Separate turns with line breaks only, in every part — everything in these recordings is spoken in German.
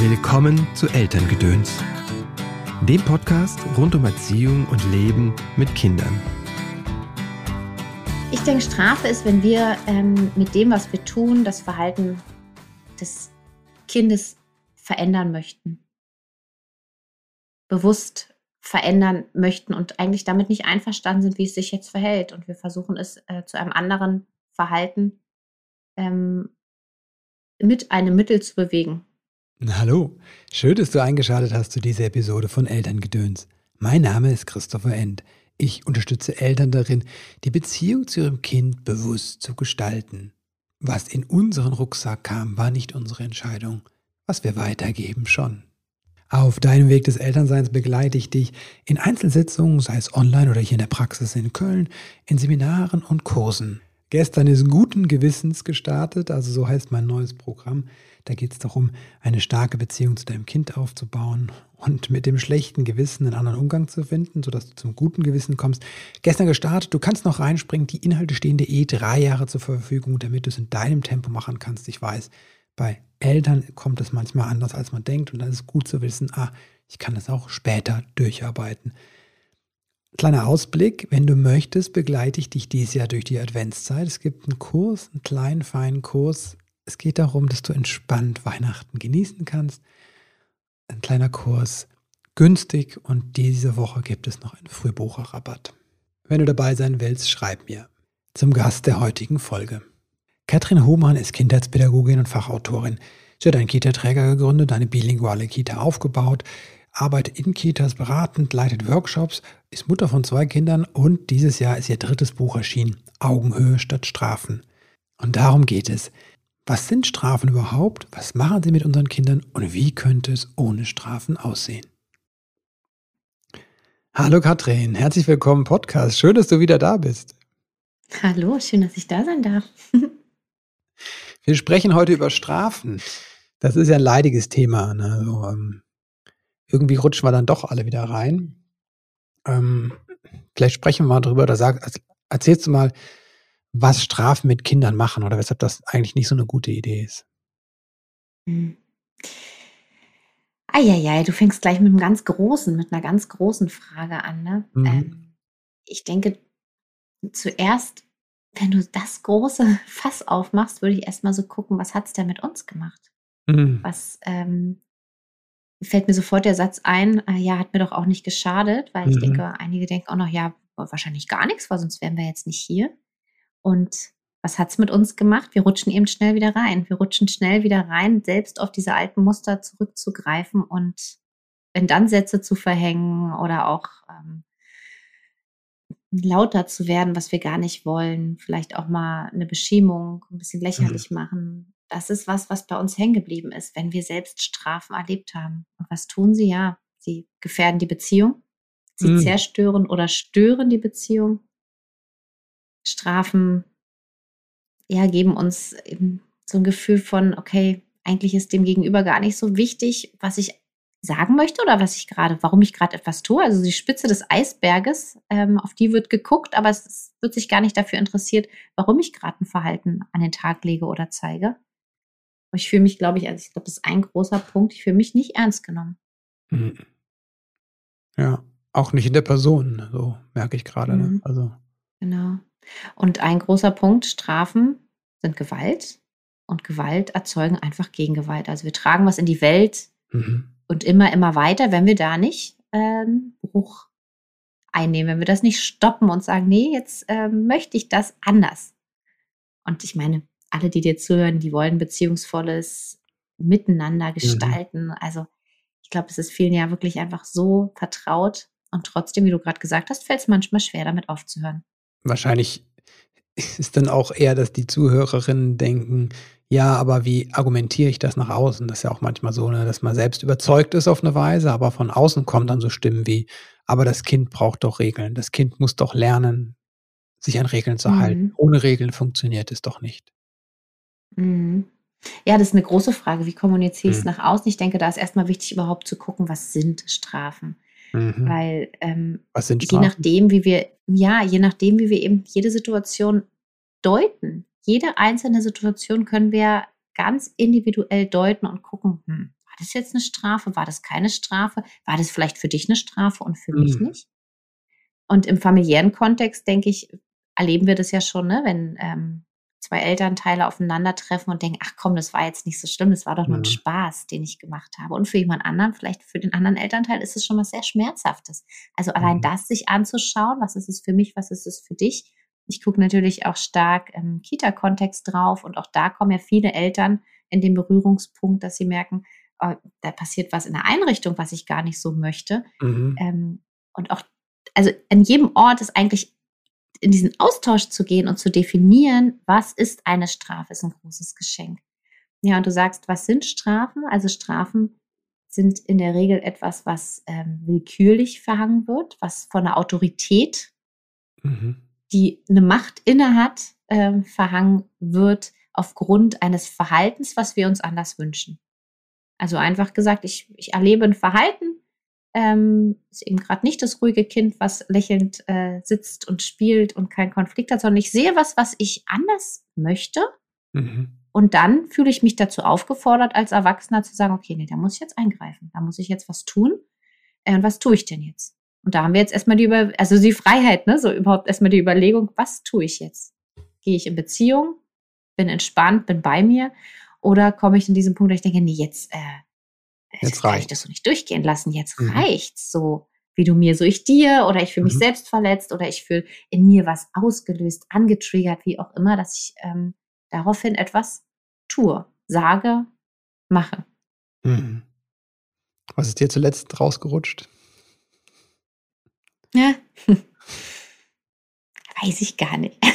Willkommen zu Elterngedöns, dem Podcast rund um Erziehung und Leben mit Kindern.
Ich denke, Strafe ist, wenn wir ähm, mit dem, was wir tun, das Verhalten des Kindes verändern möchten. Bewusst verändern möchten und eigentlich damit nicht einverstanden sind, wie es sich jetzt verhält. Und wir versuchen es äh, zu einem anderen Verhalten ähm, mit einem Mittel zu bewegen.
Hallo, schön, dass du eingeschaltet hast zu dieser Episode von Elterngedöns. Mein Name ist Christopher End. Ich unterstütze Eltern darin, die Beziehung zu ihrem Kind bewusst zu gestalten. Was in unseren Rucksack kam, war nicht unsere Entscheidung. Was wir weitergeben, schon. Auf deinem Weg des Elternseins begleite ich dich in Einzelsitzungen, sei es online oder hier in der Praxis in Köln, in Seminaren und Kursen. Gestern ist guten Gewissens gestartet, also so heißt mein neues Programm. Da geht es darum, eine starke Beziehung zu deinem Kind aufzubauen und mit dem schlechten Gewissen einen anderen Umgang zu finden, sodass du zum guten Gewissen kommst. Gestern gestartet, du kannst noch reinspringen. Die Inhalte stehen dir eh drei Jahre zur Verfügung, damit du es in deinem Tempo machen kannst. Ich weiß, bei Eltern kommt es manchmal anders, als man denkt. Und dann ist es gut zu wissen, ah, ich kann das auch später durcharbeiten. Kleiner Ausblick, wenn du möchtest, begleite ich dich dieses Jahr durch die Adventszeit. Es gibt einen Kurs, einen kleinen, feinen Kurs es geht darum, dass du entspannt Weihnachten genießen kannst. Ein kleiner Kurs, günstig und diese Woche gibt es noch einen Frühbucherrabatt. Wenn du dabei sein willst, schreib mir. Zum Gast der heutigen Folge. Katrin Hohmann ist Kindheitspädagogin und Fachautorin. Sie hat einen Kita-Träger gegründet, eine bilinguale Kita aufgebaut, arbeitet in Kitas beratend, leitet Workshops, ist Mutter von zwei Kindern und dieses Jahr ist ihr drittes Buch erschienen, Augenhöhe statt Strafen. Und darum geht es. Was sind Strafen überhaupt? Was machen sie mit unseren Kindern? Und wie könnte es ohne Strafen aussehen? Hallo Katrin, herzlich willkommen im Podcast. Schön, dass du wieder da bist.
Hallo, schön, dass ich da sein darf.
Wir sprechen heute über Strafen. Das ist ja ein leidiges Thema. Ne? Also, ähm, irgendwie rutschen wir dann doch alle wieder rein. Ähm, vielleicht sprechen wir mal drüber oder sag, erzählst du mal, was Strafen mit Kindern machen oder weshalb das eigentlich nicht so eine gute Idee ist.
Hm. Eieiei, du fängst gleich mit einem ganz großen, mit einer ganz großen Frage an. Ne? Mhm. Ähm, ich denke, zuerst, wenn du das große Fass aufmachst, würde ich erstmal so gucken, was hat es denn mit uns gemacht? Mhm. Was ähm, fällt mir sofort der Satz ein, äh, ja, hat mir doch auch nicht geschadet, weil ich mhm. denke, einige denken auch noch, ja, wahrscheinlich gar nichts, weil sonst wären wir jetzt nicht hier. Und was hat es mit uns gemacht? Wir rutschen eben schnell wieder rein. Wir rutschen schnell wieder rein, selbst auf diese alten Muster zurückzugreifen und wenn dann Sätze zu verhängen oder auch ähm, lauter zu werden, was wir gar nicht wollen, vielleicht auch mal eine Beschämung ein bisschen lächerlich mhm. machen. Das ist was, was bei uns hängen geblieben ist, wenn wir selbst Strafen erlebt haben. Und was tun sie? Ja, sie gefährden die Beziehung, sie mhm. zerstören oder stören die Beziehung Strafen ja, geben uns eben so ein Gefühl von, okay, eigentlich ist dem Gegenüber gar nicht so wichtig, was ich sagen möchte oder was ich gerade, warum ich gerade etwas tue. Also die Spitze des Eisberges, ähm, auf die wird geguckt, aber es wird sich gar nicht dafür interessiert, warum ich gerade ein Verhalten an den Tag lege oder zeige. Ich fühle mich, glaube ich, also ich glaube, das ist ein großer Punkt, ich fühle mich nicht ernst genommen.
Mhm. Ja, auch nicht in der Person, so merke ich gerade. Ne? Mhm. Ne? Also.
Genau. Und ein großer Punkt, Strafen sind Gewalt und Gewalt erzeugen einfach Gegengewalt. Also wir tragen was in die Welt mhm. und immer, immer weiter, wenn wir da nicht ähm, Bruch einnehmen, wenn wir das nicht stoppen und sagen, nee, jetzt ähm, möchte ich das anders. Und ich meine, alle, die dir zuhören, die wollen beziehungsvolles Miteinander mhm. gestalten. Mhm. Also ich glaube, es ist vielen ja wirklich einfach so vertraut. Und trotzdem, wie du gerade gesagt hast, fällt es manchmal schwer, damit aufzuhören
wahrscheinlich ist dann auch eher, dass die Zuhörerinnen denken, ja, aber wie argumentiere ich das nach außen? Das ist ja auch manchmal so, ne, dass man selbst überzeugt ist auf eine Weise, aber von außen kommen dann so Stimmen wie, aber das Kind braucht doch Regeln. Das Kind muss doch lernen, sich an Regeln zu mhm. halten. Ohne Regeln funktioniert es doch nicht.
Mhm. Ja, das ist eine große Frage. Wie kommuniziere ich es mhm. nach außen? Ich denke, da ist erstmal wichtig, überhaupt zu gucken, was sind Strafen. Mhm. Weil ähm, je nachdem, wie wir, ja, je nachdem, wie wir eben jede Situation deuten, jede einzelne Situation können wir ganz individuell deuten und gucken, hm, war das jetzt eine Strafe? War das keine Strafe? War das vielleicht für dich eine Strafe und für mhm. mich nicht? Und im familiären Kontext, denke ich, erleben wir das ja schon, ne? wenn ähm, zwei Elternteile aufeinandertreffen und denken, ach komm, das war jetzt nicht so schlimm, das war doch nur ein Spaß, den ich gemacht habe. Und für jemand anderen, vielleicht für den anderen Elternteil, ist es schon was sehr Schmerzhaftes. Also allein mhm. das sich anzuschauen, was ist es für mich, was ist es für dich. Ich gucke natürlich auch stark im Kita-Kontext drauf und auch da kommen ja viele Eltern in den Berührungspunkt, dass sie merken, oh, da passiert was in der Einrichtung, was ich gar nicht so möchte. Mhm. Ähm, und auch, also an jedem Ort ist eigentlich in diesen Austausch zu gehen und zu definieren, was ist eine Strafe, ist ein großes Geschenk. Ja, und du sagst, was sind Strafen? Also Strafen sind in der Regel etwas, was ähm, willkürlich verhangen wird, was von einer Autorität, mhm. die eine Macht innehat, ähm, verhangen wird aufgrund eines Verhaltens, was wir uns anders wünschen. Also einfach gesagt, ich, ich erlebe ein Verhalten, ähm, ist eben gerade nicht das ruhige Kind, was lächelnd äh, sitzt und spielt und keinen Konflikt hat, sondern ich sehe was, was ich anders möchte. Mhm. Und dann fühle ich mich dazu aufgefordert, als Erwachsener zu sagen, okay, nee, da muss ich jetzt eingreifen, da muss ich jetzt was tun. Äh, und was tue ich denn jetzt? Und da haben wir jetzt erstmal die Über also die Freiheit, ne, so überhaupt erstmal die Überlegung, was tue ich jetzt? Gehe ich in Beziehung, bin entspannt, bin bei mir, oder komme ich in diesen Punkt, wo ich denke, nee, jetzt, äh, Jetzt reicht. ich das so nicht durchgehen lassen. Jetzt mhm. reicht's so. Wie du mir, so ich dir. Oder ich fühle mich mhm. selbst verletzt. Oder ich fühle in mir was ausgelöst, angetriggert, wie auch immer, dass ich ähm, daraufhin etwas tue, sage, mache.
Mhm. Was ist dir zuletzt rausgerutscht?
Ja. Weiß ich gar nicht.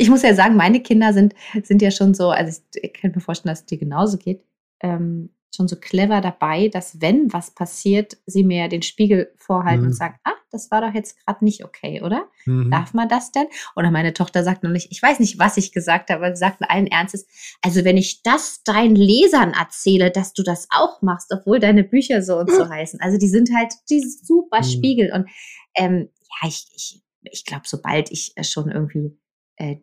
Ich muss ja sagen, meine Kinder sind, sind ja schon so, also ich kann mir vorstellen, dass es dir genauso geht. Ähm, schon so clever dabei, dass wenn was passiert, sie mir den Spiegel vorhalten mhm. und sagen, ah, das war doch jetzt gerade nicht okay, oder? Mhm. Darf man das denn? Oder meine Tochter sagt noch nicht, ich weiß nicht, was ich gesagt habe, aber sie sagt allen Ernstes, also wenn ich das deinen Lesern erzähle, dass du das auch machst, obwohl deine Bücher so und so heißen. Also die sind halt dieses super mhm. Spiegel und ähm, ja, ich, ich, ich glaube, sobald ich äh, schon irgendwie äh,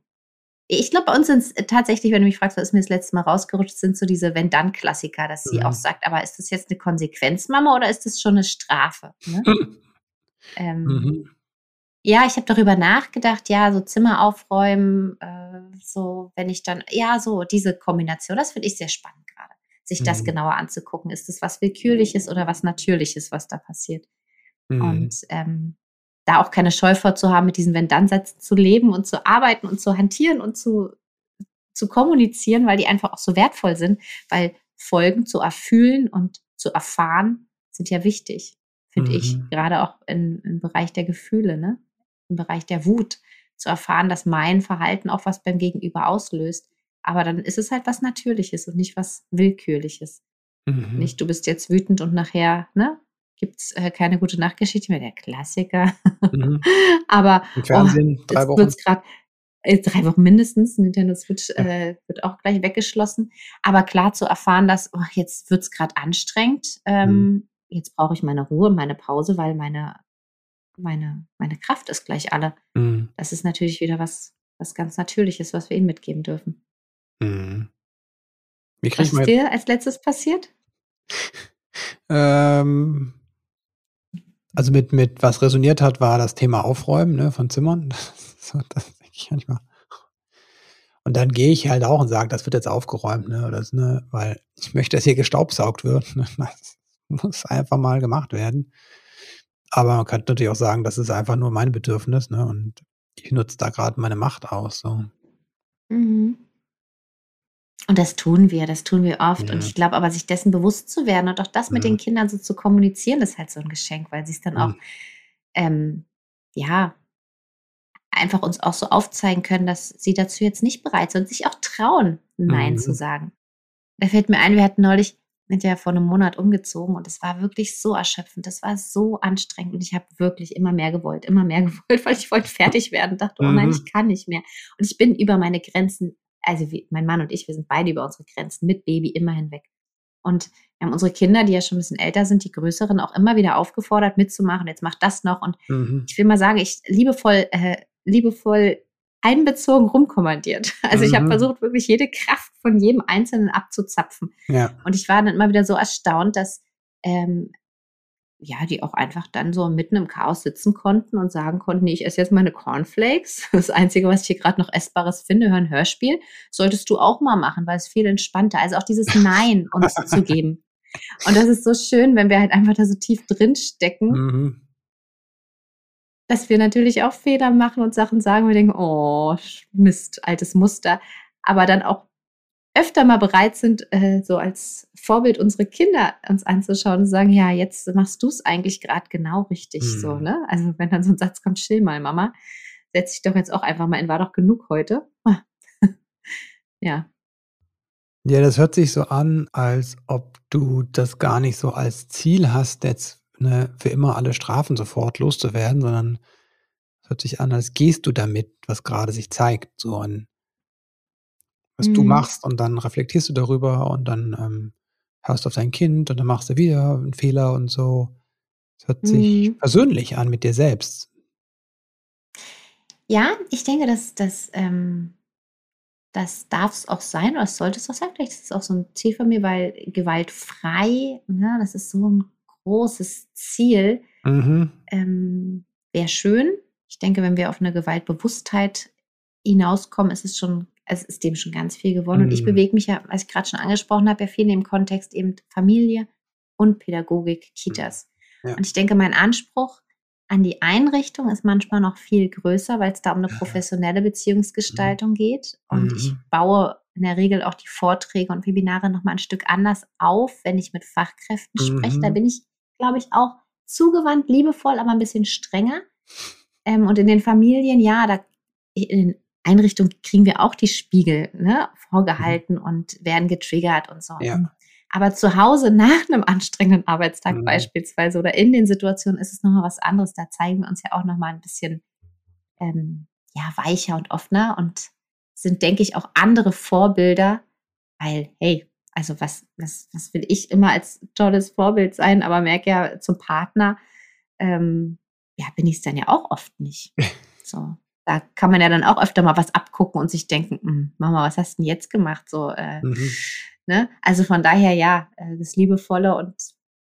ich glaube, bei uns sind es tatsächlich, wenn du mich fragst, was ist mir das letzte Mal rausgerutscht, sind so diese Wenn-Dann-Klassiker, dass sie mhm. auch sagt, aber ist das jetzt eine Konsequenz, Mama, oder ist das schon eine Strafe? Ne? ähm, mhm. Ja, ich habe darüber nachgedacht, ja, so Zimmer aufräumen, äh, so, wenn ich dann, ja, so diese Kombination, das finde ich sehr spannend gerade, sich mhm. das genauer anzugucken. Ist das was Willkürliches oder was Natürliches, was da passiert? Mhm. Und ähm, da auch keine Scheu vor zu haben, mit diesen Wenn-Dann-Sätzen zu leben und zu arbeiten und zu hantieren und zu, zu kommunizieren, weil die einfach auch so wertvoll sind, weil Folgen zu erfühlen und zu erfahren sind ja wichtig, finde mhm. ich, gerade auch in, im Bereich der Gefühle, ne? im Bereich der Wut, zu erfahren, dass mein Verhalten auch was beim Gegenüber auslöst. Aber dann ist es halt was Natürliches und nicht was Willkürliches. Mhm. Nicht, du bist jetzt wütend und nachher, ne, gibt es äh, keine gute Nachtgeschichte mehr, der Klassiker. Mhm. Aber
Im Fernsehen, oh, drei Wochen.
Wird's grad, äh, drei Wochen mindestens. Nintendo Switch äh, wird auch gleich weggeschlossen. Aber klar zu erfahren, dass oh, jetzt wird es gerade anstrengend. Ähm, mhm. Jetzt brauche ich meine Ruhe, meine Pause, weil meine, meine, meine Kraft ist gleich alle. Mhm. Das ist natürlich wieder was, was ganz Natürliches, was wir ihnen mitgeben dürfen.
Mhm.
was ist dir als letztes passiert?
ähm, also mit, mit was resoniert hat, war das Thema Aufräumen ne, von Zimmern. Das, das denke ich manchmal. Und dann gehe ich halt auch und sage, das wird jetzt aufgeräumt, ne, das, ne, weil ich möchte, dass hier gestaubsaugt wird. Ne, das muss einfach mal gemacht werden. Aber man könnte natürlich auch sagen, das ist einfach nur mein Bedürfnis, ne, und ich nutze da gerade meine Macht aus. So. Mhm.
Und das tun wir, das tun wir oft. Ja. Und ich glaube aber, sich dessen bewusst zu werden und auch das mit ja. den Kindern so zu kommunizieren, ist halt so ein Geschenk, weil sie es dann mhm. auch, ähm, ja, einfach uns auch so aufzeigen können, dass sie dazu jetzt nicht bereit sind und sich auch trauen, Nein mhm. zu sagen. Da fällt mir ein, wir hatten neulich, sind ja vor einem Monat umgezogen und es war wirklich so erschöpfend, das war so anstrengend und ich habe wirklich immer mehr gewollt, immer mehr gewollt, weil ich wollte fertig werden, dachte, oh nein, mhm. ich kann nicht mehr. Und ich bin über meine Grenzen also wie, mein Mann und ich, wir sind beide über unsere Grenzen mit Baby immer hinweg. Und wir haben unsere Kinder, die ja schon ein bisschen älter sind, die größeren, auch immer wieder aufgefordert mitzumachen. Jetzt macht das noch. Und mhm. ich will mal sagen, ich liebevoll, äh, liebevoll einbezogen rumkommandiert. Also mhm. ich habe versucht, wirklich jede Kraft von jedem Einzelnen abzuzapfen. Ja. Und ich war dann immer wieder so erstaunt, dass ähm, ja, die auch einfach dann so mitten im Chaos sitzen konnten und sagen konnten, nee, ich esse jetzt meine Cornflakes. Das Einzige, was ich hier gerade noch Essbares finde, höre ein Hörspiel. Solltest du auch mal machen, weil es viel entspannter. Also auch dieses Nein uns zu geben. Und das ist so schön, wenn wir halt einfach da so tief drin stecken. Mhm. Dass wir natürlich auch Fehler machen und Sachen sagen, wir denken, oh, Mist, altes Muster. Aber dann auch öfter mal bereit sind, äh, so als Vorbild unsere Kinder uns anzuschauen und sagen, ja, jetzt machst du es eigentlich gerade genau richtig mhm. so, ne? Also wenn dann so ein Satz kommt, chill mal, Mama, setz dich doch jetzt auch einfach mal in, war doch genug heute. Ja.
Ja, das hört sich so an, als ob du das gar nicht so als Ziel hast, jetzt ne, für immer alle Strafen sofort loszuwerden, sondern es hört sich an, als gehst du damit, was gerade sich zeigt, so ein was mhm. du machst und dann reflektierst du darüber und dann ähm, hörst du auf dein Kind und dann machst du wieder einen Fehler und so. Es hört sich mhm. persönlich an mit dir selbst.
Ja, ich denke, dass das, ähm, das darf es auch sein oder es sollte es auch sein. Vielleicht ist es auch so ein Ziel von mir, weil gewaltfrei, ne, das ist so ein großes Ziel. Mhm. Ähm, Wäre schön. Ich denke, wenn wir auf eine Gewaltbewusstheit hinauskommen, ist es schon es ist dem schon ganz viel geworden. Mhm. Und ich mhm. bewege mich ja, was ich gerade schon angesprochen habe, ja viel im Kontext eben Familie und Pädagogik, Kitas. Ja. Und ich denke, mein Anspruch an die Einrichtung ist manchmal noch viel größer, weil es da um eine professionelle Beziehungsgestaltung mhm. geht. Und mhm. ich baue in der Regel auch die Vorträge und Webinare nochmal ein Stück anders auf, wenn ich mit Fachkräften spreche. Da mhm. bin ich, glaube ich, auch zugewandt, liebevoll, aber ein bisschen strenger. Ähm, und in den Familien, ja, da in den Einrichtung kriegen wir auch die Spiegel ne, vorgehalten mhm. und werden getriggert und so. Ja. Aber zu Hause nach einem anstrengenden Arbeitstag mhm. beispielsweise oder in den Situationen ist es nochmal was anderes. Da zeigen wir uns ja auch nochmal ein bisschen ähm, ja, weicher und offener und sind, denke ich, auch andere Vorbilder, weil, hey, also was, was, was will ich immer als tolles Vorbild sein, aber merke ja zum Partner, ähm, ja, bin ich es dann ja auch oft nicht. So da kann man ja dann auch öfter mal was abgucken und sich denken, hm, Mama, was hast du denn jetzt gemacht? So, äh, mhm. ne? Also von daher ja, äh, das Liebevolle und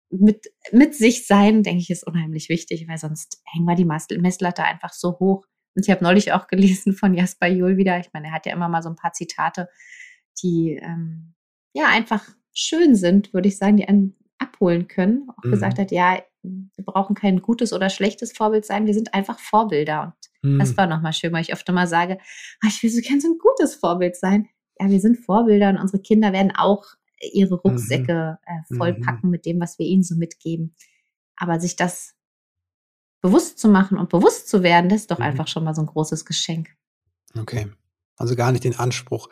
mit, mit sich sein, denke ich, ist unheimlich wichtig, weil sonst hängen wir die Messlatte einfach so hoch. Und ich habe neulich auch gelesen von Jasper Juhl wieder, ich meine, er hat ja immer mal so ein paar Zitate, die ähm, ja einfach schön sind, würde ich sagen, die einen abholen können. Auch mhm. gesagt hat, ja, wir brauchen kein gutes oder schlechtes Vorbild sein, wir sind einfach Vorbilder. Und Mhm. Das war nochmal schön, weil ich öfter mal sage, ah, ich will so gerne so ein gutes Vorbild sein. Ja, wir sind Vorbilder und unsere Kinder werden auch ihre mhm. Rucksäcke äh, vollpacken mhm. mit dem, was wir ihnen so mitgeben. Aber sich das bewusst zu machen und bewusst zu werden, das ist doch mhm. einfach schon mal so ein großes Geschenk.
Okay. Also gar nicht den Anspruch,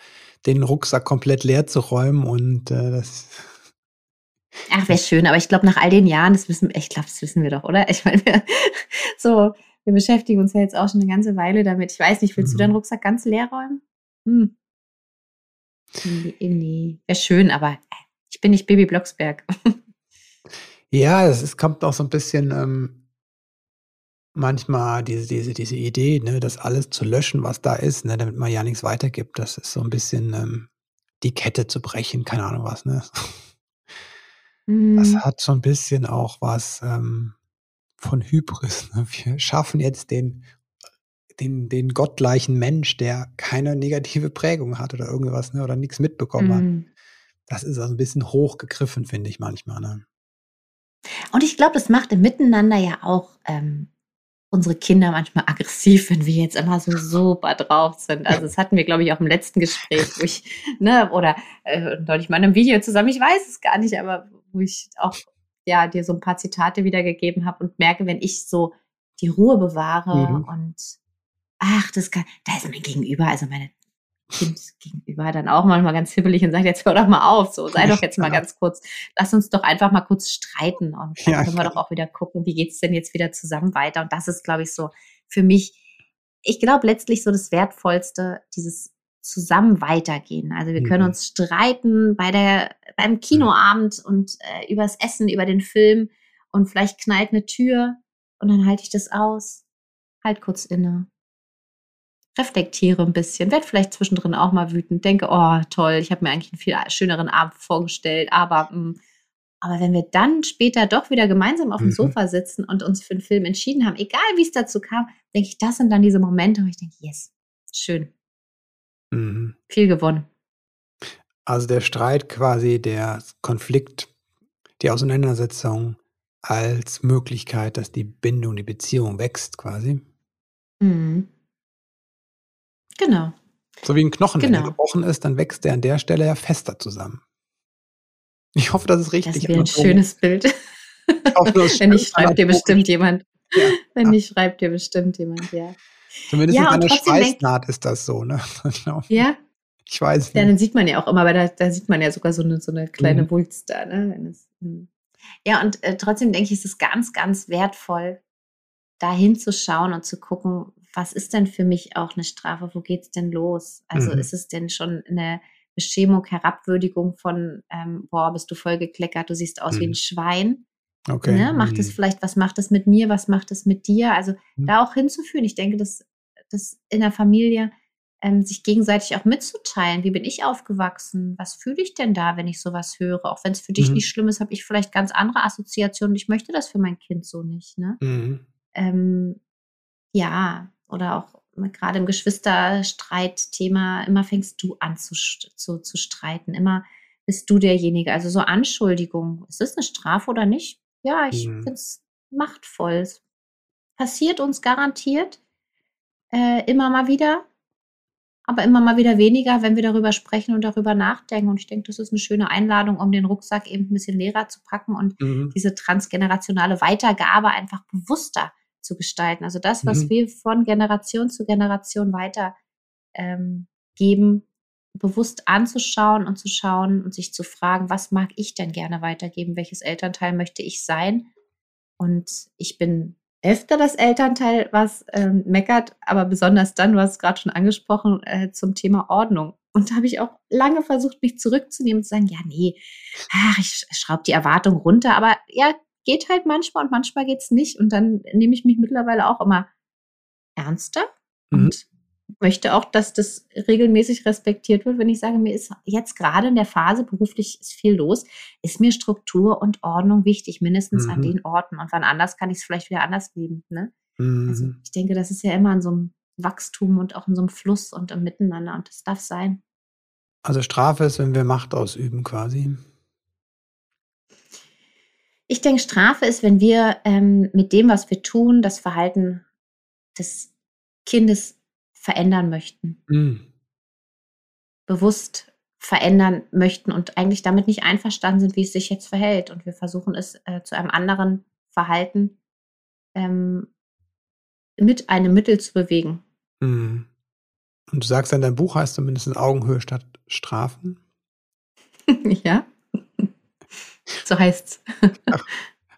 den Rucksack komplett leer zu räumen und äh, das.
Ach, wäre schön, aber ich glaube, nach all den Jahren, das wissen, ich glaube, das wissen wir doch, oder? Ich meine, so, wir beschäftigen uns ja jetzt auch schon eine ganze Weile damit. Ich weiß nicht, willst mhm. du deinen Rucksack ganz leer räumen? Hm. Nee, wäre schön, aber äh, ich bin nicht Baby Blocksberg.
ja, es, es kommt auch so ein bisschen ähm, manchmal diese, diese, diese Idee, ne, das alles zu löschen, was da ist, ne, damit man ja nichts weitergibt. Das ist so ein bisschen ähm, die Kette zu brechen, keine Ahnung was. Ne? Mhm. Das hat so ein bisschen auch was. Ähm, von Hybris. Ne? Wir schaffen jetzt den, den, den gottgleichen Mensch, der keine negative Prägung hat oder irgendwas, ne? oder nichts mitbekommen mhm. hat. Das ist also ein bisschen hochgegriffen, finde ich manchmal. Ne?
Und ich glaube, das macht im Miteinander ja auch ähm, unsere Kinder manchmal aggressiv, wenn wir jetzt immer so super drauf sind. Also das hatten wir, glaube ich, auch im letzten Gespräch, wo ich, ne, oder äh, neulich mal in einem Video zusammen, ich weiß es gar nicht, aber wo ich auch ja dir so ein paar Zitate wiedergegeben habe und merke, wenn ich so die Ruhe bewahre mhm. und ach, das kann, da ist mein Gegenüber, also meine Kind gegenüber dann auch manchmal ganz hibbelig und sagt, jetzt hör doch mal auf, so sei doch jetzt mal ganz kurz, lass uns doch einfach mal kurz streiten und dann ja, können wir doch auch wieder gucken, wie geht's denn jetzt wieder zusammen weiter? Und das ist, glaube ich, so für mich, ich glaube letztlich so das Wertvollste, dieses zusammen weitergehen. Also wir können mhm. uns streiten bei der, beim Kinoabend und äh, übers Essen, über den Film und vielleicht knallt eine Tür und dann halte ich das aus, halt kurz inne. reflektiere ein bisschen, werde vielleicht zwischendrin auch mal wütend, denke, oh toll, ich habe mir eigentlich einen viel schöneren Abend vorgestellt, aber mh, mm, aber wenn wir dann später doch wieder gemeinsam auf dem mhm. Sofa sitzen und uns für einen Film entschieden haben, egal wie es dazu kam, denke ich, das sind dann diese Momente, wo ich denke, yes, schön. Mhm. Viel gewonnen.
Also der Streit quasi, der Konflikt, die Auseinandersetzung als Möglichkeit, dass die Bindung, die Beziehung wächst quasi.
Mhm. Genau.
So wie ein Knochen, genau. wenn er gebrochen ist, dann wächst der an der Stelle ja fester zusammen. Ich hoffe, das ist richtig.
Das wäre ein schönes Bild. Wenn nicht, schreibt dir bestimmt jemand. Ja. Wenn nicht, schreibt dir bestimmt jemand, ja.
Zumindest ja, in einer Schweißnaht ist das so, ne?
ja.
Ich weiß
nicht. Ja, dann sieht man ja auch immer, weil da, da sieht man ja sogar so eine, so eine kleine mhm. Wulst da, ne? Hm. ja, und äh, trotzdem denke ich, ist es ganz, ganz wertvoll, da hinzuschauen und zu gucken, was ist denn für mich auch eine Strafe? Wo geht es denn los? Also mhm. ist es denn schon eine Beschämung, Herabwürdigung von, ähm, boah, bist du voll gekleckert, du siehst aus mhm. wie ein mhm. Schwein. Okay. Ne? Macht es mhm. vielleicht, was macht es mit mir, was macht es mit dir? Also mhm. da auch hinzuführen. Ich denke, dass, dass in der Familie ähm, sich gegenseitig auch mitzuteilen, wie bin ich aufgewachsen, was fühle ich denn da, wenn ich sowas höre? Auch wenn es für dich mhm. nicht schlimm ist, habe ich vielleicht ganz andere Assoziationen. Ich möchte das für mein Kind so nicht. Ne? Mhm. Ähm, ja, oder auch gerade im Geschwisterstreitthema, immer fängst du an zu, zu, zu streiten. Immer bist du derjenige. Also so Anschuldigung. Ist das eine Strafe oder nicht? Ja, ich mhm. finde es machtvoll. Es passiert uns garantiert äh, immer mal wieder, aber immer mal wieder weniger, wenn wir darüber sprechen und darüber nachdenken. Und ich denke, das ist eine schöne Einladung, um den Rucksack eben ein bisschen leerer zu packen und mhm. diese transgenerationale Weitergabe einfach bewusster zu gestalten. Also das, was mhm. wir von Generation zu Generation weiter ähm, geben, bewusst anzuschauen und zu schauen und sich zu fragen, was mag ich denn gerne weitergeben? Welches Elternteil möchte ich sein? Und ich bin öfter das Elternteil, was ähm, meckert, aber besonders dann, du hast es gerade schon angesprochen, äh, zum Thema Ordnung. Und da habe ich auch lange versucht, mich zurückzunehmen und zu sagen, ja, nee, ach, ich schraube die Erwartung runter, aber ja, geht halt manchmal und manchmal geht es nicht. Und dann nehme ich mich mittlerweile auch immer ernster mhm. und möchte auch, dass das regelmäßig respektiert wird, wenn ich sage, mir ist jetzt gerade in der Phase, beruflich ist viel los, ist mir Struktur und Ordnung wichtig, mindestens mhm. an den Orten. Und wann anders kann ich es vielleicht wieder anders leben. Ne? Also mhm. Also ich denke, das ist ja immer in so einem Wachstum und auch in so einem Fluss und im Miteinander und das darf sein.
Also Strafe ist, wenn wir Macht ausüben quasi.
Ich denke, Strafe ist, wenn wir ähm, mit dem, was wir tun, das Verhalten des Kindes verändern möchten. Mhm. Bewusst verändern möchten und eigentlich damit nicht einverstanden sind, wie es sich jetzt verhält. Und wir versuchen es äh, zu einem anderen Verhalten ähm, mit einem Mittel zu bewegen. Mhm.
Und du sagst in deinem Buch heißt zumindest Augenhöhe statt Strafen.
ja. So heißt's.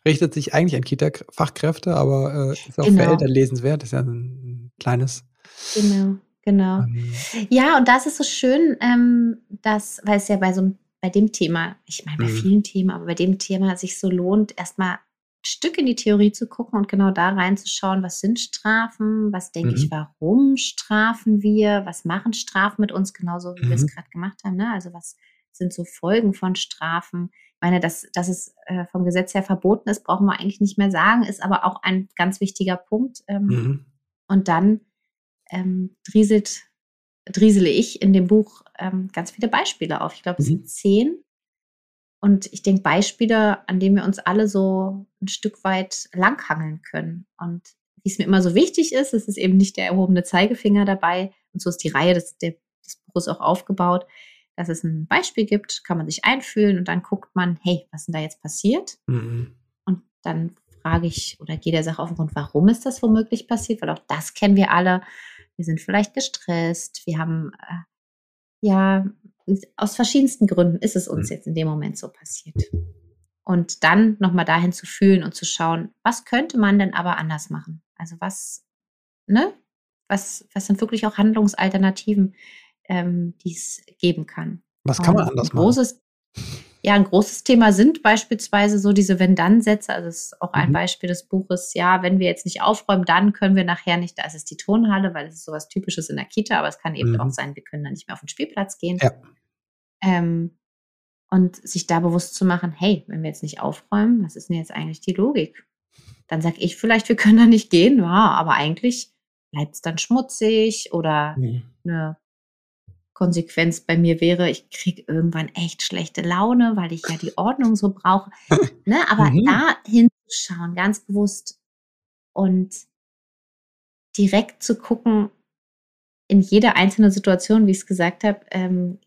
richtet sich eigentlich an Kita-Fachkräfte, aber äh, ist auch genau. für Eltern lesenswert. Ist ja ein kleines.
Genau, genau. Ähm, ja, und das ist so schön, ähm, dass, weil es ja bei so bei dem Thema, ich meine bei mhm. vielen Themen, aber bei dem Thema sich so lohnt, erstmal ein Stück in die Theorie zu gucken und genau da reinzuschauen, was sind Strafen, was denke mhm. ich, warum strafen wir, was machen Strafen mit uns, genauso wie mhm. wir es mhm. gerade gemacht haben. Ne? Also was sind so Folgen von Strafen? meine, dass, dass es äh, vom Gesetz her verboten ist, brauchen wir eigentlich nicht mehr sagen, ist aber auch ein ganz wichtiger Punkt. Ähm, mhm. Und dann ähm, drieselt, driesele ich in dem Buch ähm, ganz viele Beispiele auf. Ich glaube, es mhm. sind zehn. Und ich denke, Beispiele, an denen wir uns alle so ein Stück weit langhangeln können. Und wie es mir immer so wichtig ist, es ist eben nicht der erhobene Zeigefinger dabei. Und so ist die Reihe des, des Buches auch aufgebaut dass es ein Beispiel gibt, kann man sich einfühlen und dann guckt man, hey, was ist denn da jetzt passiert? Mhm. Und dann frage ich oder gehe der Sache auf den Grund, warum ist das womöglich passiert? Weil auch das kennen wir alle. Wir sind vielleicht gestresst, wir haben, äh, ja, aus verschiedensten Gründen ist es uns mhm. jetzt in dem Moment so passiert. Und dann nochmal dahin zu fühlen und zu schauen, was könnte man denn aber anders machen? Also was, ne? Was, was sind wirklich auch Handlungsalternativen? ähm, die es geben kann.
Was kann man anders
großes, machen? Ja, ein großes Thema sind beispielsweise so diese Wenn-Dann-Sätze. Also es ist auch ein mhm. Beispiel des Buches, ja, wenn wir jetzt nicht aufräumen, dann können wir nachher nicht, da ist es die Turnhalle, weil es ist sowas Typisches in der Kita, aber es kann eben mhm. auch sein, wir können dann nicht mehr auf den Spielplatz gehen. Ja. Ähm, und sich da bewusst zu machen, hey, wenn wir jetzt nicht aufräumen, was ist denn jetzt eigentlich die Logik? Dann sage ich vielleicht, wir können da nicht gehen, ja, aber eigentlich bleibt es dann schmutzig oder mhm. eine Konsequenz bei mir wäre, ich kriege irgendwann echt schlechte Laune, weil ich ja die Ordnung so brauche. ne? Aber mhm. da hinzuschauen, ganz bewusst und direkt zu gucken, in jede einzelne Situation, wie ich es gesagt habe, ähm,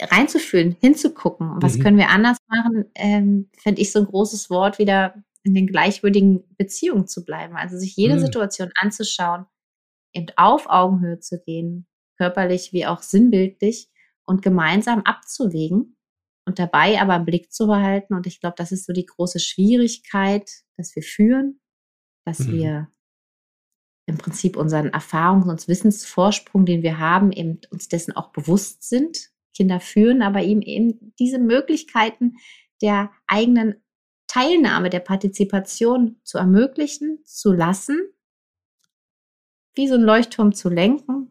reinzufühlen, hinzugucken. Was mhm. können wir anders machen? Ähm, Fände ich so ein großes Wort, wieder in den gleichwürdigen Beziehungen zu bleiben. Also sich jede mhm. Situation anzuschauen, eben auf Augenhöhe zu gehen, körperlich wie auch sinnbildlich und gemeinsam abzuwägen und dabei aber einen Blick zu behalten. Und ich glaube, das ist so die große Schwierigkeit, dass wir führen, dass mhm. wir im Prinzip unseren Erfahrungs- und Wissensvorsprung, den wir haben, eben uns dessen auch bewusst sind. Kinder führen, aber ihm eben diese Möglichkeiten der eigenen Teilnahme, der Partizipation zu ermöglichen, zu lassen, wie so ein Leuchtturm zu lenken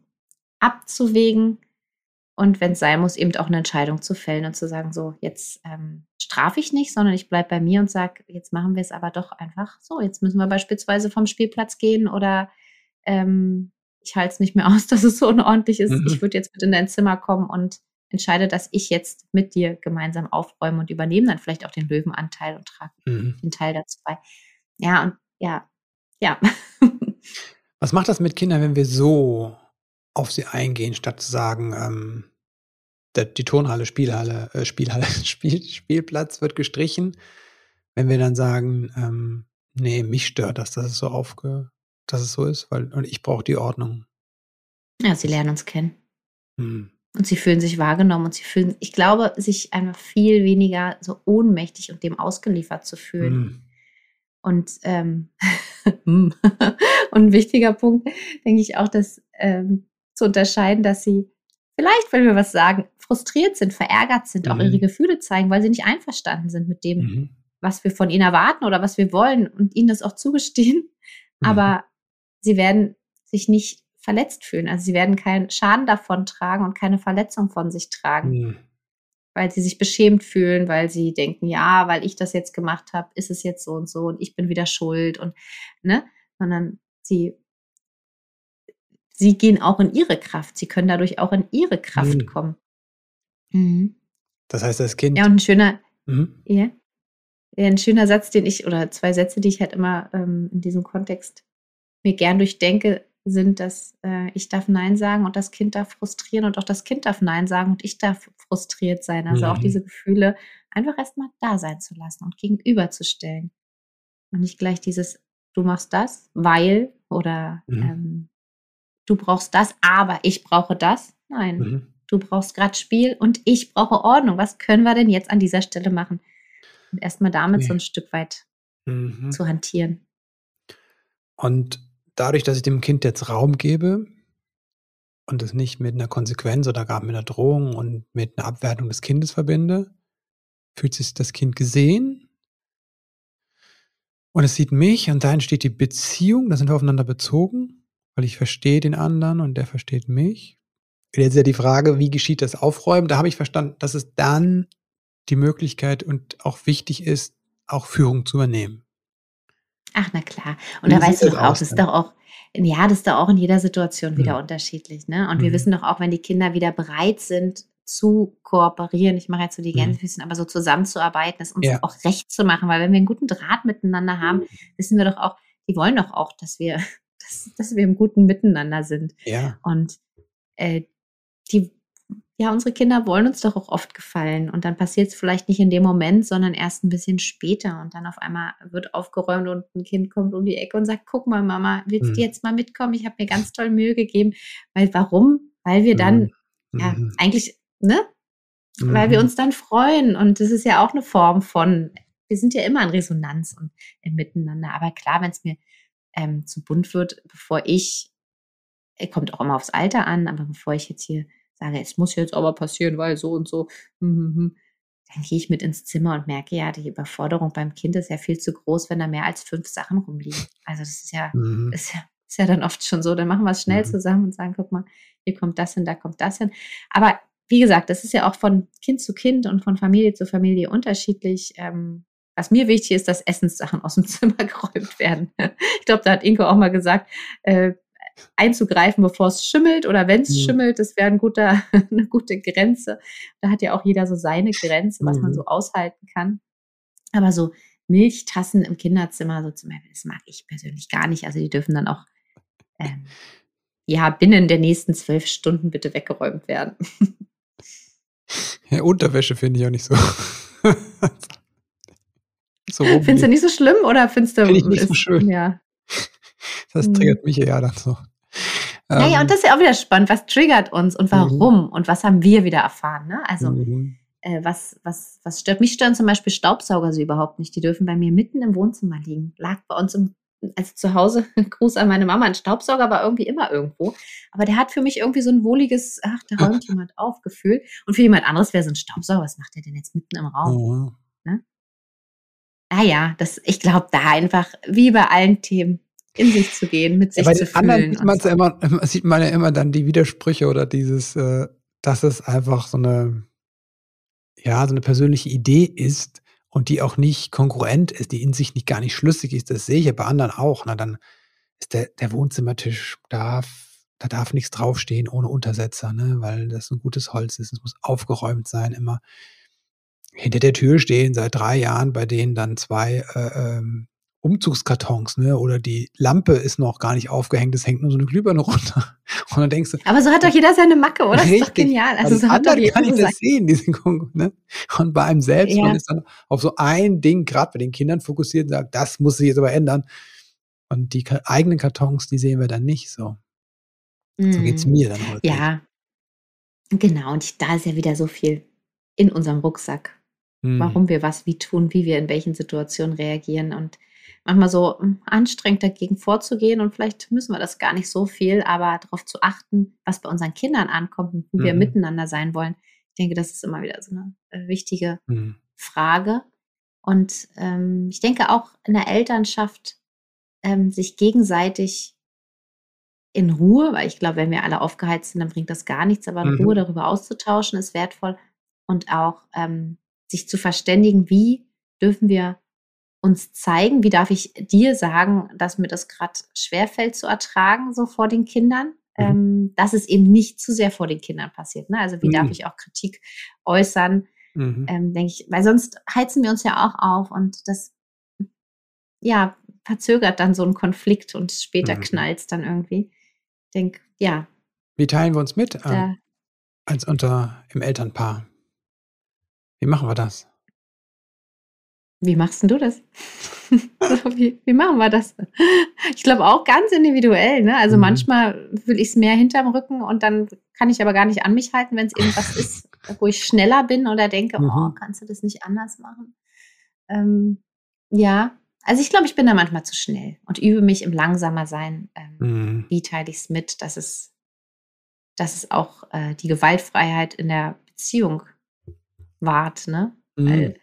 abzuwägen und wenn es sein muss, eben auch eine Entscheidung zu fällen und zu sagen, so, jetzt ähm, strafe ich nicht, sondern ich bleibe bei mir und sage, jetzt machen wir es aber doch einfach so. Jetzt müssen wir beispielsweise vom Spielplatz gehen oder ähm, ich halte es nicht mehr aus, dass es so unordentlich ist. Mhm. Ich würde jetzt mit in dein Zimmer kommen und entscheide, dass ich jetzt mit dir gemeinsam aufräume und übernehme dann vielleicht auch den Löwenanteil und trage mhm. den Teil dazu bei. Ja, und ja, ja.
Was macht das mit Kindern, wenn wir so auf sie eingehen, statt zu sagen, ähm, der, die Turnhalle, Spielhalle, äh, Spielhalle, Spiel, Spielplatz wird gestrichen. Wenn wir dann sagen, ähm, nee, mich stört das, dass es so aufge, dass es so ist, weil und ich brauche die Ordnung.
Ja, sie lernen uns kennen. Hm. Und sie fühlen sich wahrgenommen und sie fühlen, ich glaube, sich einfach viel weniger so ohnmächtig und dem ausgeliefert zu fühlen. Hm. Und, ähm, und ein wichtiger Punkt, denke ich auch, dass ähm, zu unterscheiden, dass sie vielleicht, wenn wir was sagen, frustriert sind, verärgert sind, mhm. auch ihre Gefühle zeigen, weil sie nicht einverstanden sind mit dem, mhm. was wir von ihnen erwarten oder was wir wollen und ihnen das auch zugestehen. Mhm. Aber sie werden sich nicht verletzt fühlen. Also sie werden keinen Schaden davon tragen und keine Verletzung von sich tragen. Mhm. Weil sie sich beschämt fühlen, weil sie denken, ja, weil ich das jetzt gemacht habe, ist es jetzt so und so und ich bin wieder schuld und ne, sondern sie sie gehen auch in ihre Kraft. Sie können dadurch auch in ihre Kraft mhm. kommen.
Mhm. Das heißt, das Kind.
Ja, und ein schöner, mhm. ja, ein schöner Satz, den ich, oder zwei Sätze, die ich halt immer ähm, in diesem Kontext mir gern durchdenke, sind, dass äh, ich darf Nein sagen und das Kind darf frustrieren und auch das Kind darf Nein sagen und ich darf frustriert sein. Also auch mhm. diese Gefühle einfach erstmal da sein zu lassen und gegenüberzustellen. Und nicht gleich dieses, du machst das, weil oder mhm. ähm, du brauchst das, aber ich brauche das. Nein, mhm. du brauchst gerade Spiel und ich brauche Ordnung. Was können wir denn jetzt an dieser Stelle machen? Und erstmal damit nee. so ein Stück weit mhm. zu hantieren.
Und dadurch, dass ich dem Kind jetzt Raum gebe und es nicht mit einer Konsequenz oder gar mit einer Drohung und mit einer Abwertung des Kindes verbinde, fühlt sich das Kind gesehen und es sieht mich und da entsteht die Beziehung, da sind wir aufeinander bezogen weil ich verstehe den anderen und der versteht mich. Jetzt ist ja die Frage, wie geschieht das Aufräumen? Da habe ich verstanden, dass es dann die Möglichkeit und auch wichtig ist, auch Führung zu übernehmen.
Ach, na klar. Und wie da weißt du doch auch, das ist doch auch, ja, das ist doch auch in jeder Situation wieder mhm. unterschiedlich. Ne? Und mhm. wir wissen doch auch, wenn die Kinder wieder bereit sind, zu kooperieren, ich mache jetzt so die mhm. Gänsefüßchen, mhm. aber so zusammenzuarbeiten, es uns ja. auch recht zu machen, weil wenn wir einen guten Draht miteinander haben, mhm. wissen wir doch auch, die wollen doch auch, dass wir dass, dass wir im guten Miteinander sind.
Ja.
Und äh, die, ja, unsere Kinder wollen uns doch auch oft gefallen. Und dann passiert es vielleicht nicht in dem Moment, sondern erst ein bisschen später. Und dann auf einmal wird aufgeräumt und ein Kind kommt um die Ecke und sagt, guck mal, Mama, willst mhm. du jetzt mal mitkommen? Ich habe mir ganz toll Mühe gegeben. Weil warum? Weil wir dann, mhm. ja, mhm. eigentlich, ne? Mhm. Weil wir mhm. uns dann freuen. Und das ist ja auch eine Form von, wir sind ja immer in Resonanz und im Miteinander. Aber klar, wenn es mir ähm, zu bunt wird, bevor ich, äh, kommt auch immer aufs Alter an, aber bevor ich jetzt hier sage, es muss jetzt aber passieren, weil so und so, hm, hm, hm, dann gehe ich mit ins Zimmer und merke ja, die Überforderung beim Kind ist ja viel zu groß, wenn da mehr als fünf Sachen rumliegen. Also das ist ja, mhm. ist ja, ist ja dann oft schon so. Dann machen wir es schnell mhm. zusammen und sagen, guck mal, hier kommt das hin, da kommt das hin. Aber wie gesagt, das ist ja auch von Kind zu Kind und von Familie zu Familie unterschiedlich. Ähm, was mir wichtig ist, dass Essenssachen aus dem Zimmer geräumt werden. Ich glaube, da hat Inko auch mal gesagt, äh, einzugreifen, bevor es schimmelt oder wenn es mhm. schimmelt, das wäre ein guter, eine gute Grenze. Da hat ja auch jeder so seine Grenze, was mhm. man so aushalten kann. Aber so Milchtassen im Kinderzimmer, so zum Beispiel, das mag ich persönlich gar nicht. Also die dürfen dann auch ähm, ja binnen der nächsten zwölf Stunden bitte weggeräumt werden.
Ja, Unterwäsche finde ich auch nicht so.
So findest du nicht so schlimm oder findest du?
Finde ich nicht so schön. Ja. Das mhm. triggert mich ja dann so.
Naja, ähm, und das ist ja auch wieder spannend. Was triggert uns und warum? Mhm. Und was haben wir wieder erfahren? Ne? Also, mhm. äh, was, was, was stört mich? Stören zum Beispiel Staubsauger so überhaupt nicht. Die dürfen bei mir mitten im Wohnzimmer liegen. Lag bei uns im, also zu Hause, Gruß an meine Mama, ein Staubsauger war irgendwie immer irgendwo. Aber der hat für mich irgendwie so ein wohliges, ach, da räumt jemand auf, Gefühl. Und für jemand anderes wäre so ein Staubsauger, was macht der denn jetzt mitten im Raum? Oh. Ne? Ah ja, das, ich glaube, da einfach, wie bei allen Themen, in sich zu gehen, mit sich ja, bei zu den fühlen. Anderen
sieht, man so. ja immer, sieht man ja immer dann die Widersprüche oder dieses, äh, dass es einfach so eine, ja, so eine persönliche Idee ist und die auch nicht konkurrent ist, die in sich nicht gar nicht schlüssig ist. Das sehe ich ja bei anderen auch. Na, dann ist der, der Wohnzimmertisch, darf, da darf nichts draufstehen ohne Untersetzer, ne? weil das ein gutes Holz ist. Es muss aufgeräumt sein, immer hinter der Tür stehen seit drei Jahren, bei denen dann zwei äh, ähm, Umzugskartons, ne? Oder die Lampe ist noch gar nicht aufgehängt, es hängt nur so eine Glühbirne runter. Und dann denkst du.
Aber so hat doch jeder seine Macke, oder? Richtig. Das ist doch genial.
Also, also so hat doch jeder kann ich das sehen, diese ne? Und bei einem selbst, ja. man ist dann auf so ein Ding, gerade bei den Kindern fokussiert und sagt, das muss sich jetzt aber ändern. Und die eigenen Kartons, die sehen wir dann nicht so. Mm. So geht's mhm. mir dann heute.
Ja. Genau. Und da ist ja wieder so viel in unserem Rucksack. Mm. Warum wir was wie tun, wie wir in welchen Situationen reagieren und manchmal so hm, anstrengend dagegen vorzugehen und vielleicht müssen wir das gar nicht so viel, aber darauf zu achten, was bei unseren Kindern ankommt und wie mhm. wir miteinander sein wollen. Ich denke, das ist immer wieder so eine äh, wichtige mhm. Frage. Und ähm, ich denke auch in der Elternschaft ähm, sich gegenseitig in Ruhe, weil ich glaube, wenn wir alle aufgeheizt sind, dann bringt das gar nichts, aber in mhm. Ruhe darüber auszutauschen ist wertvoll und auch ähm, sich zu verständigen, wie dürfen wir uns zeigen? Wie darf ich dir sagen, dass mir das gerade schwerfällt zu ertragen, so vor den Kindern? Mhm. Ähm, dass es eben nicht zu sehr vor den Kindern passiert. Ne? Also wie mhm. darf ich auch Kritik äußern? Mhm. Ähm, Denke ich, weil sonst heizen wir uns ja auch auf und das ja verzögert dann so einen Konflikt und später mhm. knallt es dann irgendwie. Ich denke, ja.
Wie teilen wir uns mit äh, als unter im Elternpaar? Wie machen wir das?
Wie machst denn du das? wie, wie, machen wir das? Ich glaube auch ganz individuell. Ne? Also mhm. manchmal will ich es mehr hinterm Rücken und dann kann ich aber gar nicht an mich halten, wenn es irgendwas ist, wo ich schneller bin oder denke, oh, mhm. oh, kannst du das nicht anders machen? Ähm, ja, also ich glaube, ich bin da manchmal zu schnell und übe mich im langsamer sein. Ähm, mhm. Wie teile ich es mit, dass es, dass es auch äh, die Gewaltfreiheit in der Beziehung wahrt, ne? Weil mhm.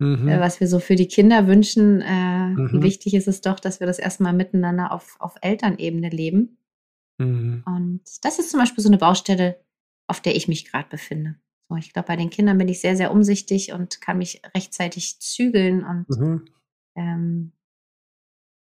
Mhm. Äh, was wir so für die Kinder wünschen. Äh, mhm. Wichtig ist es doch, dass wir das erstmal miteinander auf, auf Elternebene leben. Mhm. Und das ist zum Beispiel so eine Baustelle, auf der ich mich gerade befinde. So, ich glaube, bei den Kindern bin ich sehr, sehr umsichtig und kann mich rechtzeitig zügeln. Und mhm. ähm,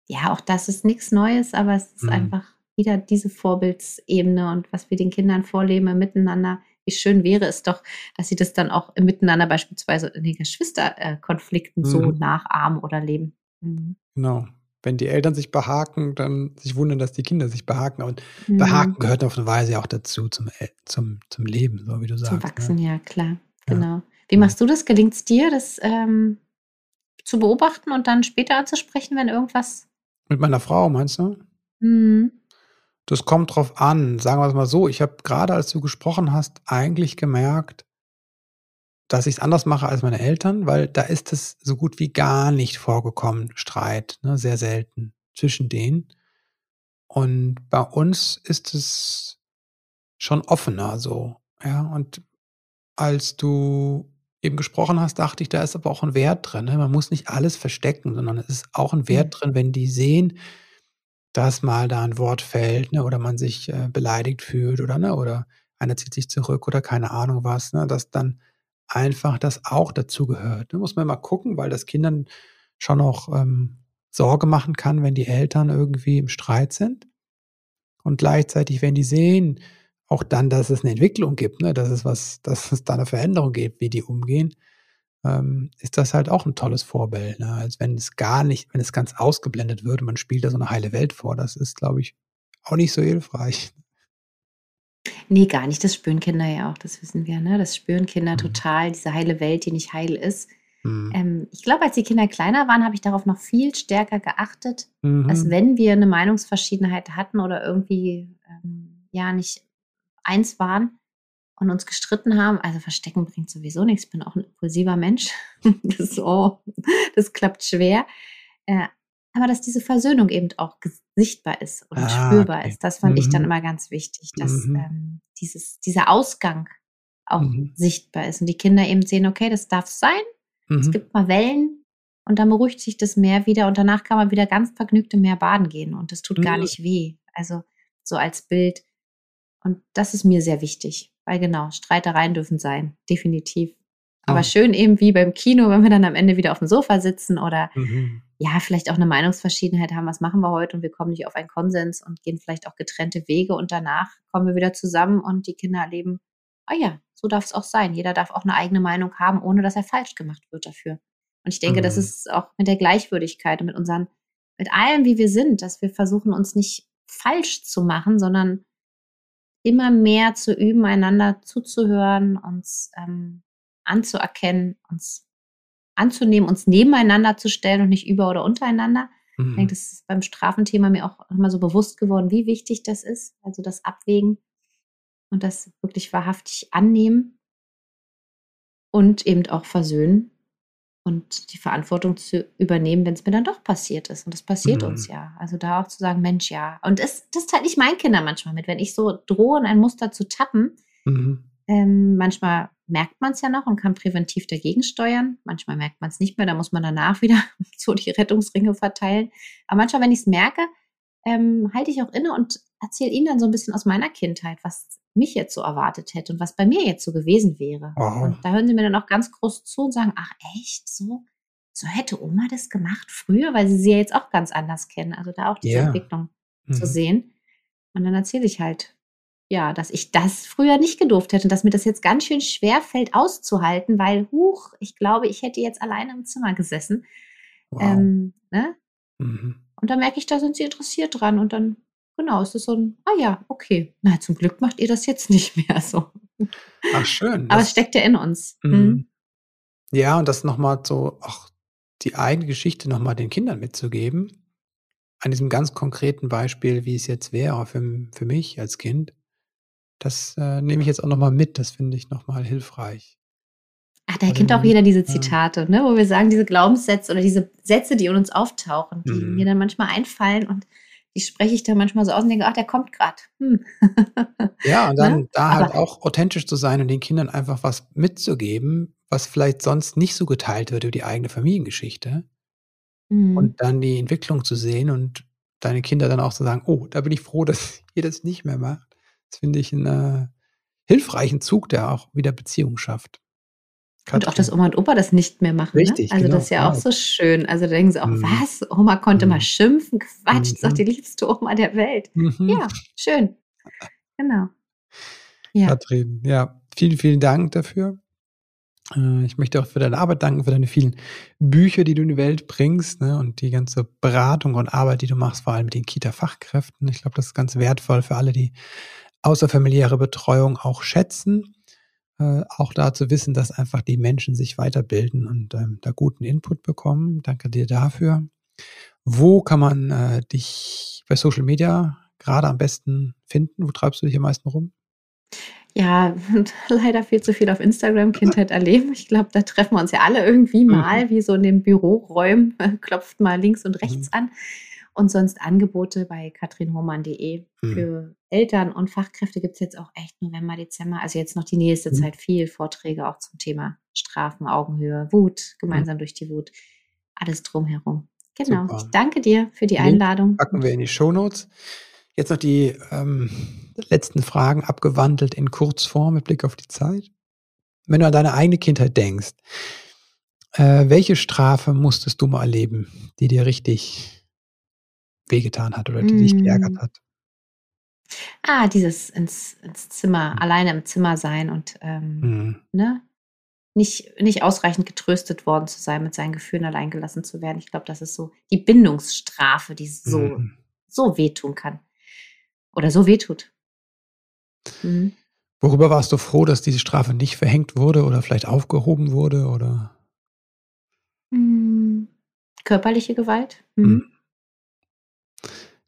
ja, auch das ist nichts Neues, aber es ist mhm. einfach wieder diese Vorbildsebene und was wir den Kindern vorleben miteinander wie schön wäre es doch, dass sie das dann auch miteinander beispielsweise in den Geschwisterkonflikten mhm. so nachahmen oder leben.
Mhm. Genau. Wenn die Eltern sich behaken, dann sich wundern, dass die Kinder sich behaken. Und mhm. behaken gehört auf eine Weise auch dazu zum, zum, zum Leben, so wie du sagst. Zum
ne? Wachsen, ne? ja, klar. Genau. Ja. Wie machst du das? Gelingt es dir, das ähm, zu beobachten und dann später anzusprechen, wenn irgendwas.
Mit meiner Frau, meinst du? Mhm. Das kommt drauf an. Sagen wir es mal so, ich habe gerade, als du gesprochen hast, eigentlich gemerkt, dass ich es anders mache als meine Eltern, weil da ist es so gut wie gar nicht vorgekommen, Streit, ne, sehr selten zwischen denen. Und bei uns ist es schon offener so, ja. Und als du eben gesprochen hast, dachte ich, da ist aber auch ein Wert drin. Ne? Man muss nicht alles verstecken, sondern es ist auch ein Wert mhm. drin, wenn die sehen, dass mal da ein Wort fällt ne, oder man sich äh, beleidigt fühlt oder, ne, oder einer zieht sich zurück oder keine Ahnung was, ne, dass dann einfach das auch dazu gehört. Da muss man mal gucken, weil das Kindern schon auch ähm, Sorge machen kann, wenn die Eltern irgendwie im Streit sind. Und gleichzeitig, wenn die sehen, auch dann, dass es eine Entwicklung gibt, ne, dass es was, dass es da eine Veränderung gibt, wie die umgehen, ähm, ist das halt auch ein tolles Vorbild. Ne? Als wenn es gar nicht, wenn es ganz ausgeblendet wird und man spielt da so eine heile Welt vor, das ist, glaube ich, auch nicht so hilfreich.
Nee, gar nicht. Das spüren Kinder ja auch, das wissen wir. Ne? Das spüren Kinder mhm. total, diese heile Welt, die nicht heil ist. Mhm. Ähm, ich glaube, als die Kinder kleiner waren, habe ich darauf noch viel stärker geachtet, mhm. als wenn wir eine Meinungsverschiedenheit hatten oder irgendwie ähm, ja nicht eins waren, und uns gestritten haben. Also verstecken bringt sowieso nichts. Ich bin auch ein impulsiver Mensch. das, oh, das klappt schwer. Äh, aber dass diese Versöhnung eben auch sichtbar ist und ah, spürbar okay. ist, das fand mhm. ich dann mhm. immer ganz wichtig, dass mhm. ähm, dieses, dieser Ausgang auch mhm. sichtbar ist und die Kinder eben sehen, okay, das darf sein. Es mhm. gibt mal Wellen und dann beruhigt sich das Meer wieder und danach kann man wieder ganz vergnügt im Meer baden gehen und das tut gar nicht weh. Also so als Bild. Und das ist mir sehr wichtig. Weil genau, Streitereien dürfen sein, definitiv. Aber oh. schön eben wie beim Kino, wenn wir dann am Ende wieder auf dem Sofa sitzen oder mhm. ja, vielleicht auch eine Meinungsverschiedenheit haben, was machen wir heute und wir kommen nicht auf einen Konsens und gehen vielleicht auch getrennte Wege und danach kommen wir wieder zusammen und die Kinder erleben, ah ja, so darf es auch sein. Jeder darf auch eine eigene Meinung haben, ohne dass er falsch gemacht wird dafür. Und ich denke, mhm. das ist auch mit der Gleichwürdigkeit und mit unseren, mit allem, wie wir sind, dass wir versuchen, uns nicht falsch zu machen, sondern immer mehr zu üben, einander zuzuhören, uns ähm, anzuerkennen, uns anzunehmen, uns nebeneinander zu stellen und nicht über oder untereinander. Mhm. Ich denke, das ist beim Strafenthema mir auch immer so bewusst geworden, wie wichtig das ist. Also das Abwägen und das wirklich wahrhaftig annehmen und eben auch versöhnen und die Verantwortung zu übernehmen, wenn es mir dann doch passiert ist. Und das passiert mhm. uns ja. Also da auch zu sagen, Mensch, ja. Und es, das teilt ich meinen Kindern manchmal mit, wenn ich so drohe, in ein Muster zu tappen. Mhm. Ähm, manchmal merkt man es ja noch und kann präventiv dagegen steuern. Manchmal merkt man es nicht mehr, da muss man danach wieder so die Rettungsringe verteilen. Aber manchmal, wenn ich es merke, ähm, halte ich auch inne und erzähle ihnen dann so ein bisschen aus meiner Kindheit, was mich jetzt so erwartet hätte und was bei mir jetzt so gewesen wäre. Oh. Und da hören sie mir dann auch ganz groß zu und sagen, ach echt, so, so hätte Oma das gemacht früher, weil sie sie ja jetzt auch ganz anders kennen. Also da auch diese yeah. Entwicklung mhm. zu sehen. Und dann erzähle ich halt, ja, dass ich das früher nicht gedurft hätte und dass mir das jetzt ganz schön schwer fällt auszuhalten, weil, huch, ich glaube, ich hätte jetzt alleine im Zimmer gesessen. Wow. Ähm, ne? mhm. Und dann merke ich, da sind sie interessiert dran und dann Genau, es ist so ein, ah ja, okay. Na, zum Glück macht ihr das jetzt nicht mehr so.
Ach, schön.
Aber es steckt ja in uns. Mhm.
Mhm. Ja, und das nochmal so, auch die eigene Geschichte nochmal den Kindern mitzugeben. An diesem ganz konkreten Beispiel, wie es jetzt wäre für, für mich als Kind. Das äh, nehme ich jetzt auch nochmal mit. Das finde ich nochmal hilfreich.
Ach, da kennt auch jeder diese Zitate, ne, wo wir sagen, diese Glaubenssätze oder diese Sätze, die in uns auftauchen, die mhm. mir dann manchmal einfallen und die spreche ich da manchmal so aus und denke, ach, der kommt gerade. Hm.
Ja, und dann ne? da halt Aber, auch authentisch zu sein und den Kindern einfach was mitzugeben, was vielleicht sonst nicht so geteilt wird über die eigene Familiengeschichte. Mhm. Und dann die Entwicklung zu sehen und deine Kinder dann auch zu sagen, oh, da bin ich froh, dass ihr das nicht mehr macht. Das finde ich einen äh, hilfreichen Zug, der auch wieder Beziehungen schafft.
Und auch, dass Oma und Opa das nicht mehr machen. Ne? Richtig, ne? Also genau, das ist ja auch so schön. Also da denken sie auch, mhm. was? Oma konnte mhm. mal schimpfen? Quatsch, mhm. das ist doch die liebste Oma der Welt. Mhm. Ja, schön. Genau.
Ja. Katrin, ja, vielen, vielen Dank dafür. Äh, ich möchte auch für deine Arbeit danken, für deine vielen Bücher, die du in die Welt bringst ne, und die ganze Beratung und Arbeit, die du machst, vor allem mit den Kita-Fachkräften. Ich glaube, das ist ganz wertvoll für alle, die außerfamiliäre Betreuung auch schätzen äh, auch da zu wissen, dass einfach die Menschen sich weiterbilden und ähm, da guten Input bekommen. Danke dir dafür. Wo kann man äh, dich bei Social Media gerade am besten finden? Wo treibst du dich am meisten rum?
Ja, leider viel zu viel auf Instagram Kindheit erleben. Ich glaube, da treffen wir uns ja alle irgendwie mhm. mal, wie so in den Büroräumen, klopft mal links und rechts mhm. an. Und sonst Angebote bei katrinhohmann.de mhm. für Eltern und Fachkräfte gibt es jetzt auch echt November, Dezember. Also jetzt noch die nächste mhm. Zeit viel Vorträge auch zum Thema Strafen, Augenhöhe, Wut, gemeinsam mhm. durch die Wut. Alles drumherum. Genau. Super. Ich danke dir für die Einladung.
Packen wir in die Shownotes. Jetzt noch die ähm, letzten Fragen abgewandelt in Kurzform mit Blick auf die Zeit. Wenn du an deine eigene Kindheit denkst, äh, welche Strafe musstest du mal erleben, die dir richtig wehgetan hat oder die mm. dich geärgert hat?
Ah, dieses ins, ins Zimmer, mhm. alleine im Zimmer sein und ähm, mm. ne? nicht, nicht ausreichend getröstet worden zu sein, mit seinen Gefühlen allein gelassen zu werden. Ich glaube, das ist so die Bindungsstrafe, die so, mm. so wehtun kann. Oder so wehtut.
Mhm. Worüber warst du froh, dass diese Strafe nicht verhängt wurde oder vielleicht aufgehoben wurde? Oder?
Hm, körperliche Gewalt. Mhm.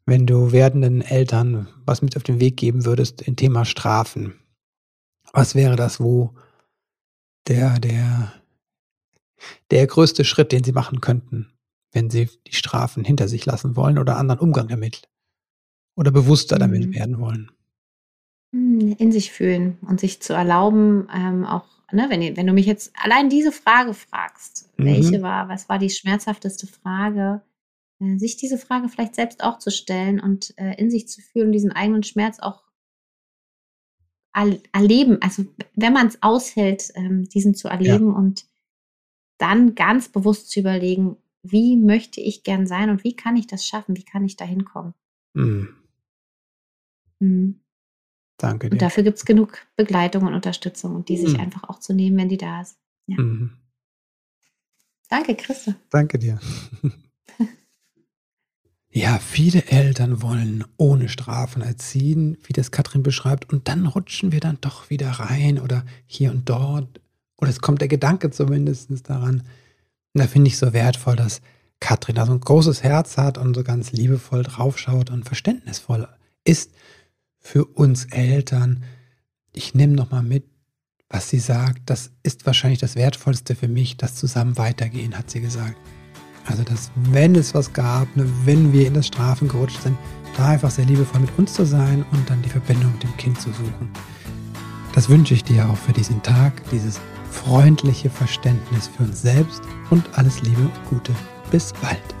Wenn du werdenden Eltern was mit auf den Weg geben würdest in Thema Strafen, was wäre das, wo der, der, der größte Schritt, den sie machen könnten, wenn sie die Strafen hinter sich lassen wollen oder anderen Umgang damit oder bewusster damit mhm. werden wollen?
Hm, in sich fühlen und sich zu erlauben, ähm, auch ne, wenn, wenn du mich jetzt allein diese Frage fragst, mhm. welche war, was war die schmerzhafteste Frage, sich diese Frage vielleicht selbst auch zu stellen und äh, in sich zu fühlen, diesen eigenen Schmerz auch erleben, also wenn man es aushält, ähm, diesen zu erleben ja. und dann ganz bewusst zu überlegen, wie möchte ich gern sein und wie kann ich das schaffen, wie kann ich da hinkommen. Mhm.
Mhm. Danke
dir. Und dafür gibt es genug Begleitung und Unterstützung und die sich mhm. einfach auch zu nehmen, wenn die da ist. Ja. Mhm. Danke, Christa.
Danke dir. ja, viele Eltern wollen ohne Strafen erziehen, wie das Katrin beschreibt, und dann rutschen wir dann doch wieder rein oder hier und dort. Oder es kommt der Gedanke zumindest daran. Und da finde ich so wertvoll, dass Katrin da so ein großes Herz hat und so ganz liebevoll draufschaut und verständnisvoll ist für uns Eltern. Ich nehme nochmal mit, was sie sagt. Das ist wahrscheinlich das Wertvollste für mich, das zusammen weitergehen, hat sie gesagt. Also, dass wenn es was gab, ne, wenn wir in das Strafen gerutscht sind, da einfach sehr liebevoll mit uns zu sein und dann die Verbindung mit dem Kind zu suchen. Das wünsche ich dir auch für diesen Tag, dieses freundliche Verständnis für uns selbst und alles Liebe und Gute. Bis bald.